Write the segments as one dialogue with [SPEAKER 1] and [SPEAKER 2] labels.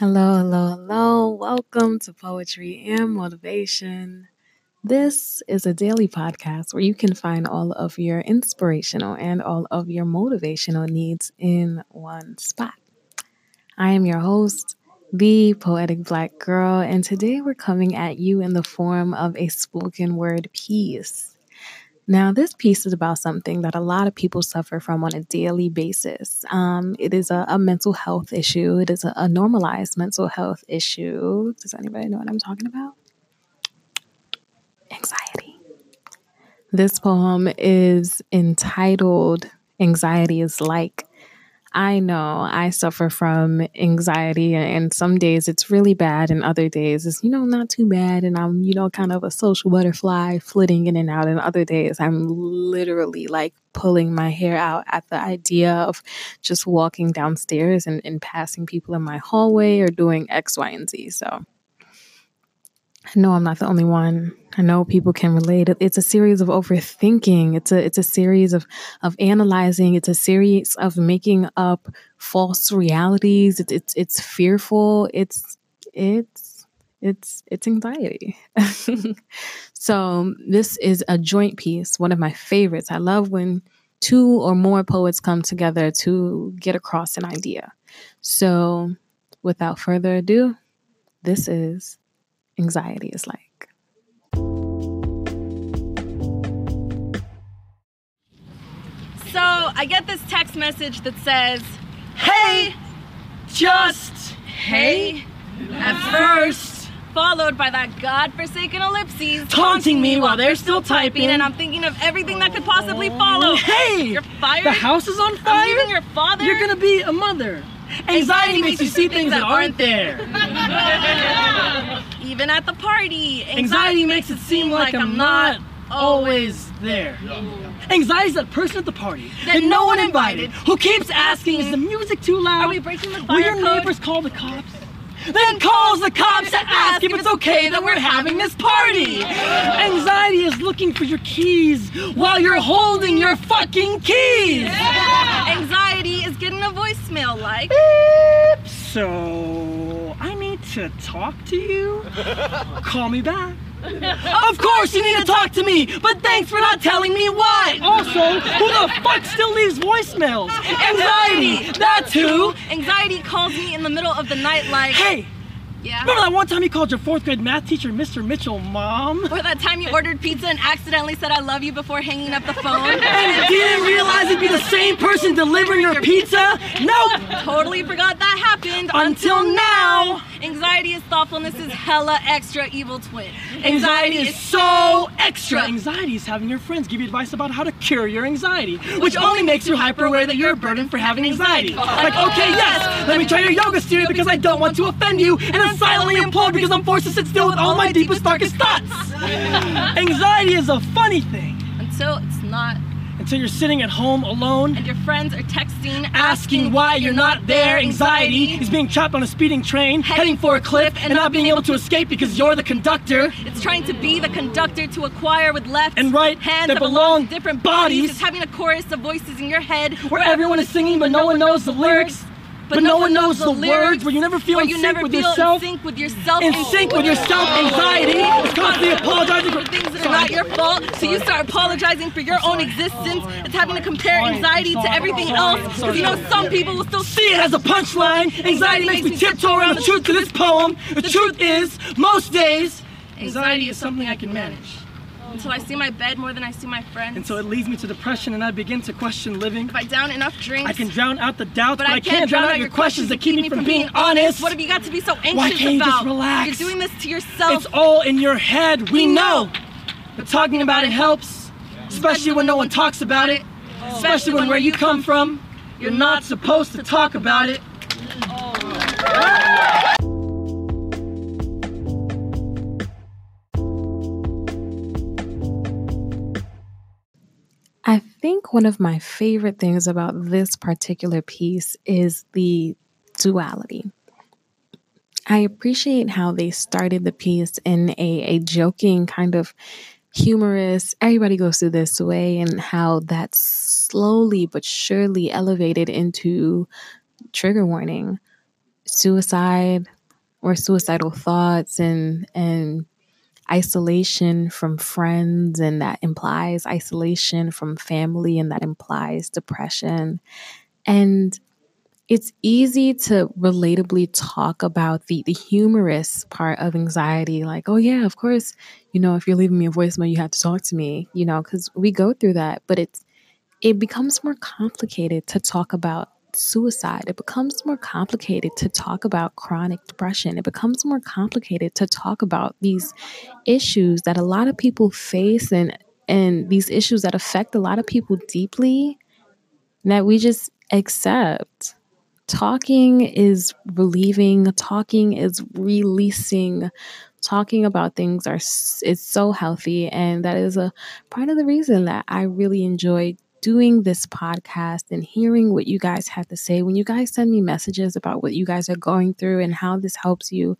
[SPEAKER 1] Hello, hello, hello. Welcome to Poetry and Motivation. This is a daily podcast where you can find all of your inspirational and all of your motivational needs in one spot. I am your host, the Poetic Black Girl, and today we're coming at you in the form of a spoken word piece. Now, this piece is about something that a lot of people suffer from on a daily basis. Um, it is a, a, mental health issue, it is a, a normalized mental health issue. Does anybody know what I'm talking about? Anxiety. This poem is entitled Anxiety is Like I know I suffer from anxiety, and some days it's really bad, and other days it's, you know, not too bad. And I'm, you know, kind of a social butterfly flitting in and out. And other days I'm literally like pulling my hair out at the idea of just walking downstairs and, and passing people in my hallway or doing X, Y, and Z. So I know I'm not the only one. I know people can relate. It's a series of overthinking. It's a it's a series of of analyzing. It's a series of making up false realities. It's it's it's fearful. It's it's it's it's anxiety. so this is a joint piece, one of my favorites. I love when two or more poets come together to get across an idea. So without further ado, this is anxiety is like.
[SPEAKER 2] So I get this text message that says,
[SPEAKER 3] Hey, just hey, at first.
[SPEAKER 2] Followed by that godforsaken ellipses
[SPEAKER 3] taunting me while they're still typing,
[SPEAKER 2] and I'm thinking of everything that could possibly oh, follow.
[SPEAKER 3] Hey,
[SPEAKER 2] you're fired.
[SPEAKER 3] The house is on fire.
[SPEAKER 2] I'm leaving your father.
[SPEAKER 3] You're gonna be a mother. Anxiety makes you see things that aren't there.
[SPEAKER 2] Even at the party.
[SPEAKER 3] Anxiety, Anxiety makes it seem like I'm not always there. Anxiety is that person at the party that, that no one invited who keeps asking, is the music too loud?
[SPEAKER 2] Are we breaking the fire
[SPEAKER 3] Will your
[SPEAKER 2] code?
[SPEAKER 3] neighbors call the cops? then calls the cops to ask if it's okay that we're having this party. Anxiety is looking for your keys while you're holding your fucking keys.
[SPEAKER 2] Anxiety is getting a voicemail like.
[SPEAKER 3] Beep. So I need to talk to you. Call me back. of course you need to talk to me, but thanks for not telling me why. Also, who the fuck still leaves voicemails? Anxiety, that's who.
[SPEAKER 2] Anxiety calls me in the middle of the night like,
[SPEAKER 3] Hey,
[SPEAKER 2] yeah.
[SPEAKER 3] Remember that one time you called your fourth grade math teacher Mr. Mitchell mom?
[SPEAKER 2] Or that time you ordered pizza and accidentally said I love you before hanging up the phone?
[SPEAKER 3] and didn't realize it'd be the same person delivering your pizza? Nope!
[SPEAKER 2] Totally forgot that happened
[SPEAKER 3] until, until now.
[SPEAKER 2] Anxiety is thoughtfulness is hella extra evil twin.
[SPEAKER 3] Anxiety, anxiety is, is so extra. Anxiety is having your friends give you advice about how to cure your anxiety, which only makes you hyper aware that you're a burden for having anxiety. Like, okay, yes, let me try your yoga studio because I don't want to offend you, and then silently implode because I'm forced to sit still with all my deepest, darkest thoughts. Anxiety is a funny thing.
[SPEAKER 2] Until it's not
[SPEAKER 3] until you're sitting at home alone
[SPEAKER 2] and your friends are texting
[SPEAKER 3] asking, asking why you're not there. Anxiety is being trapped on a speeding train, heading, heading for a cliff, and, and not being able to escape because you're the conductor.
[SPEAKER 2] It's trying to be the conductor to acquire with left
[SPEAKER 3] and right
[SPEAKER 2] hands
[SPEAKER 3] that,
[SPEAKER 2] that
[SPEAKER 3] belong
[SPEAKER 2] to different
[SPEAKER 3] bodies.
[SPEAKER 2] It's having a chorus of voices in your head
[SPEAKER 3] where everyone is singing but no one knows the lyrics. But, but no, one knows, the, the words where you never feel
[SPEAKER 2] in
[SPEAKER 3] sync
[SPEAKER 2] never
[SPEAKER 3] with
[SPEAKER 2] feel
[SPEAKER 3] yourself.
[SPEAKER 2] In sync with yourself.
[SPEAKER 3] In sync with oh. yourself. Anxiety constantly apologizing for
[SPEAKER 2] things that are not your fault. So you start apologizing for your own existence. It's having to compare anxiety to everything else. Because you know some people will still
[SPEAKER 3] see it as a punchline. Anxiety makes me tiptoe around the truth to this poem. The truth is, most days, anxiety is something I can manage.
[SPEAKER 2] Until I see my bed more than I see my friends.
[SPEAKER 3] Until it leads me to depression and I begin to question living.
[SPEAKER 2] If I down enough drinks.
[SPEAKER 3] I can drown out the doubts, but, but I, can't, drown out your questions that keep me from being honest.
[SPEAKER 2] What have you got to be so anxious
[SPEAKER 3] Why can't you
[SPEAKER 2] about?
[SPEAKER 3] just relax?
[SPEAKER 2] You're doing this to yourself.
[SPEAKER 3] It's all in your head. We know. But talking about it helps. Especially when no one talks about it. Especially when where you come from, you're not supposed to talk about it.
[SPEAKER 1] One of my favorite things about this particular piece is the duality. I appreciate how they started the piece in a, a joking kind of humorous, everybody goes through this way, and how that slowly but surely elevated into trigger warning suicide or suicidal thoughts and and isolation from friends and that implies isolation from family and that implies depression. And it's easy to relatably talk about the the humorous part of anxiety like oh yeah of course you know if you're leaving me a voicemail you have to talk to me you know cuz we go through that. But it's it becomes more complicated to talk about suicide. It becomes more complicated to talk about chronic depression. It becomes more complicated to talk about these issues that a lot of people face and and these issues that affect a lot of people deeply that we just accept. Talking is relieving, talking is releasing. Talking about things are is so healthy and that is a part of the reason that I really enjoy doing this podcast and hearing what you guys have to say, when you guys send me messages about what you guys are going through and how this helps you,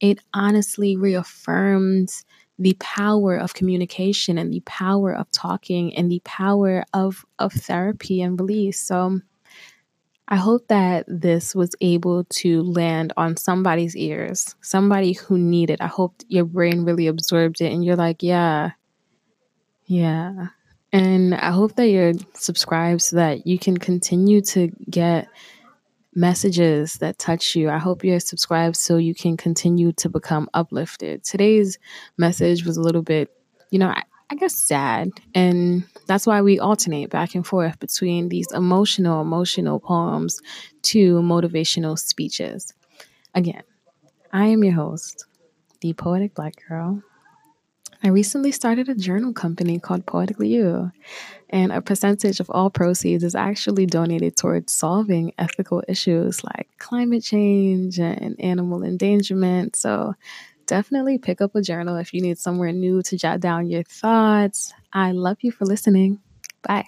[SPEAKER 1] it honestly reaffirms the power of communication and the power of talking and the power of, of therapy and release. So I hope that this was able to land on somebody's ears, somebody who needed. I hope your brain really absorbed it and you're like, yeah, yeah. And I hope that you're subscribed so that you can continue to get messages that touch you. I hope you're subscribed so you can continue to become uplifted. Today's message was a little bit, you know, I, I guess sad. And that's why we alternate back and forth between these emotional, emotional poems to motivational speeches. Again, I am your host, the Poetic Black Girl. I recently started a journal company called Poetically You, and a percentage of all proceeds is actually donated towards solving ethical issues like climate change and animal endangerment. So definitely pick up a journal if you need somewhere new to jot down your thoughts. I love you for listening. Bye.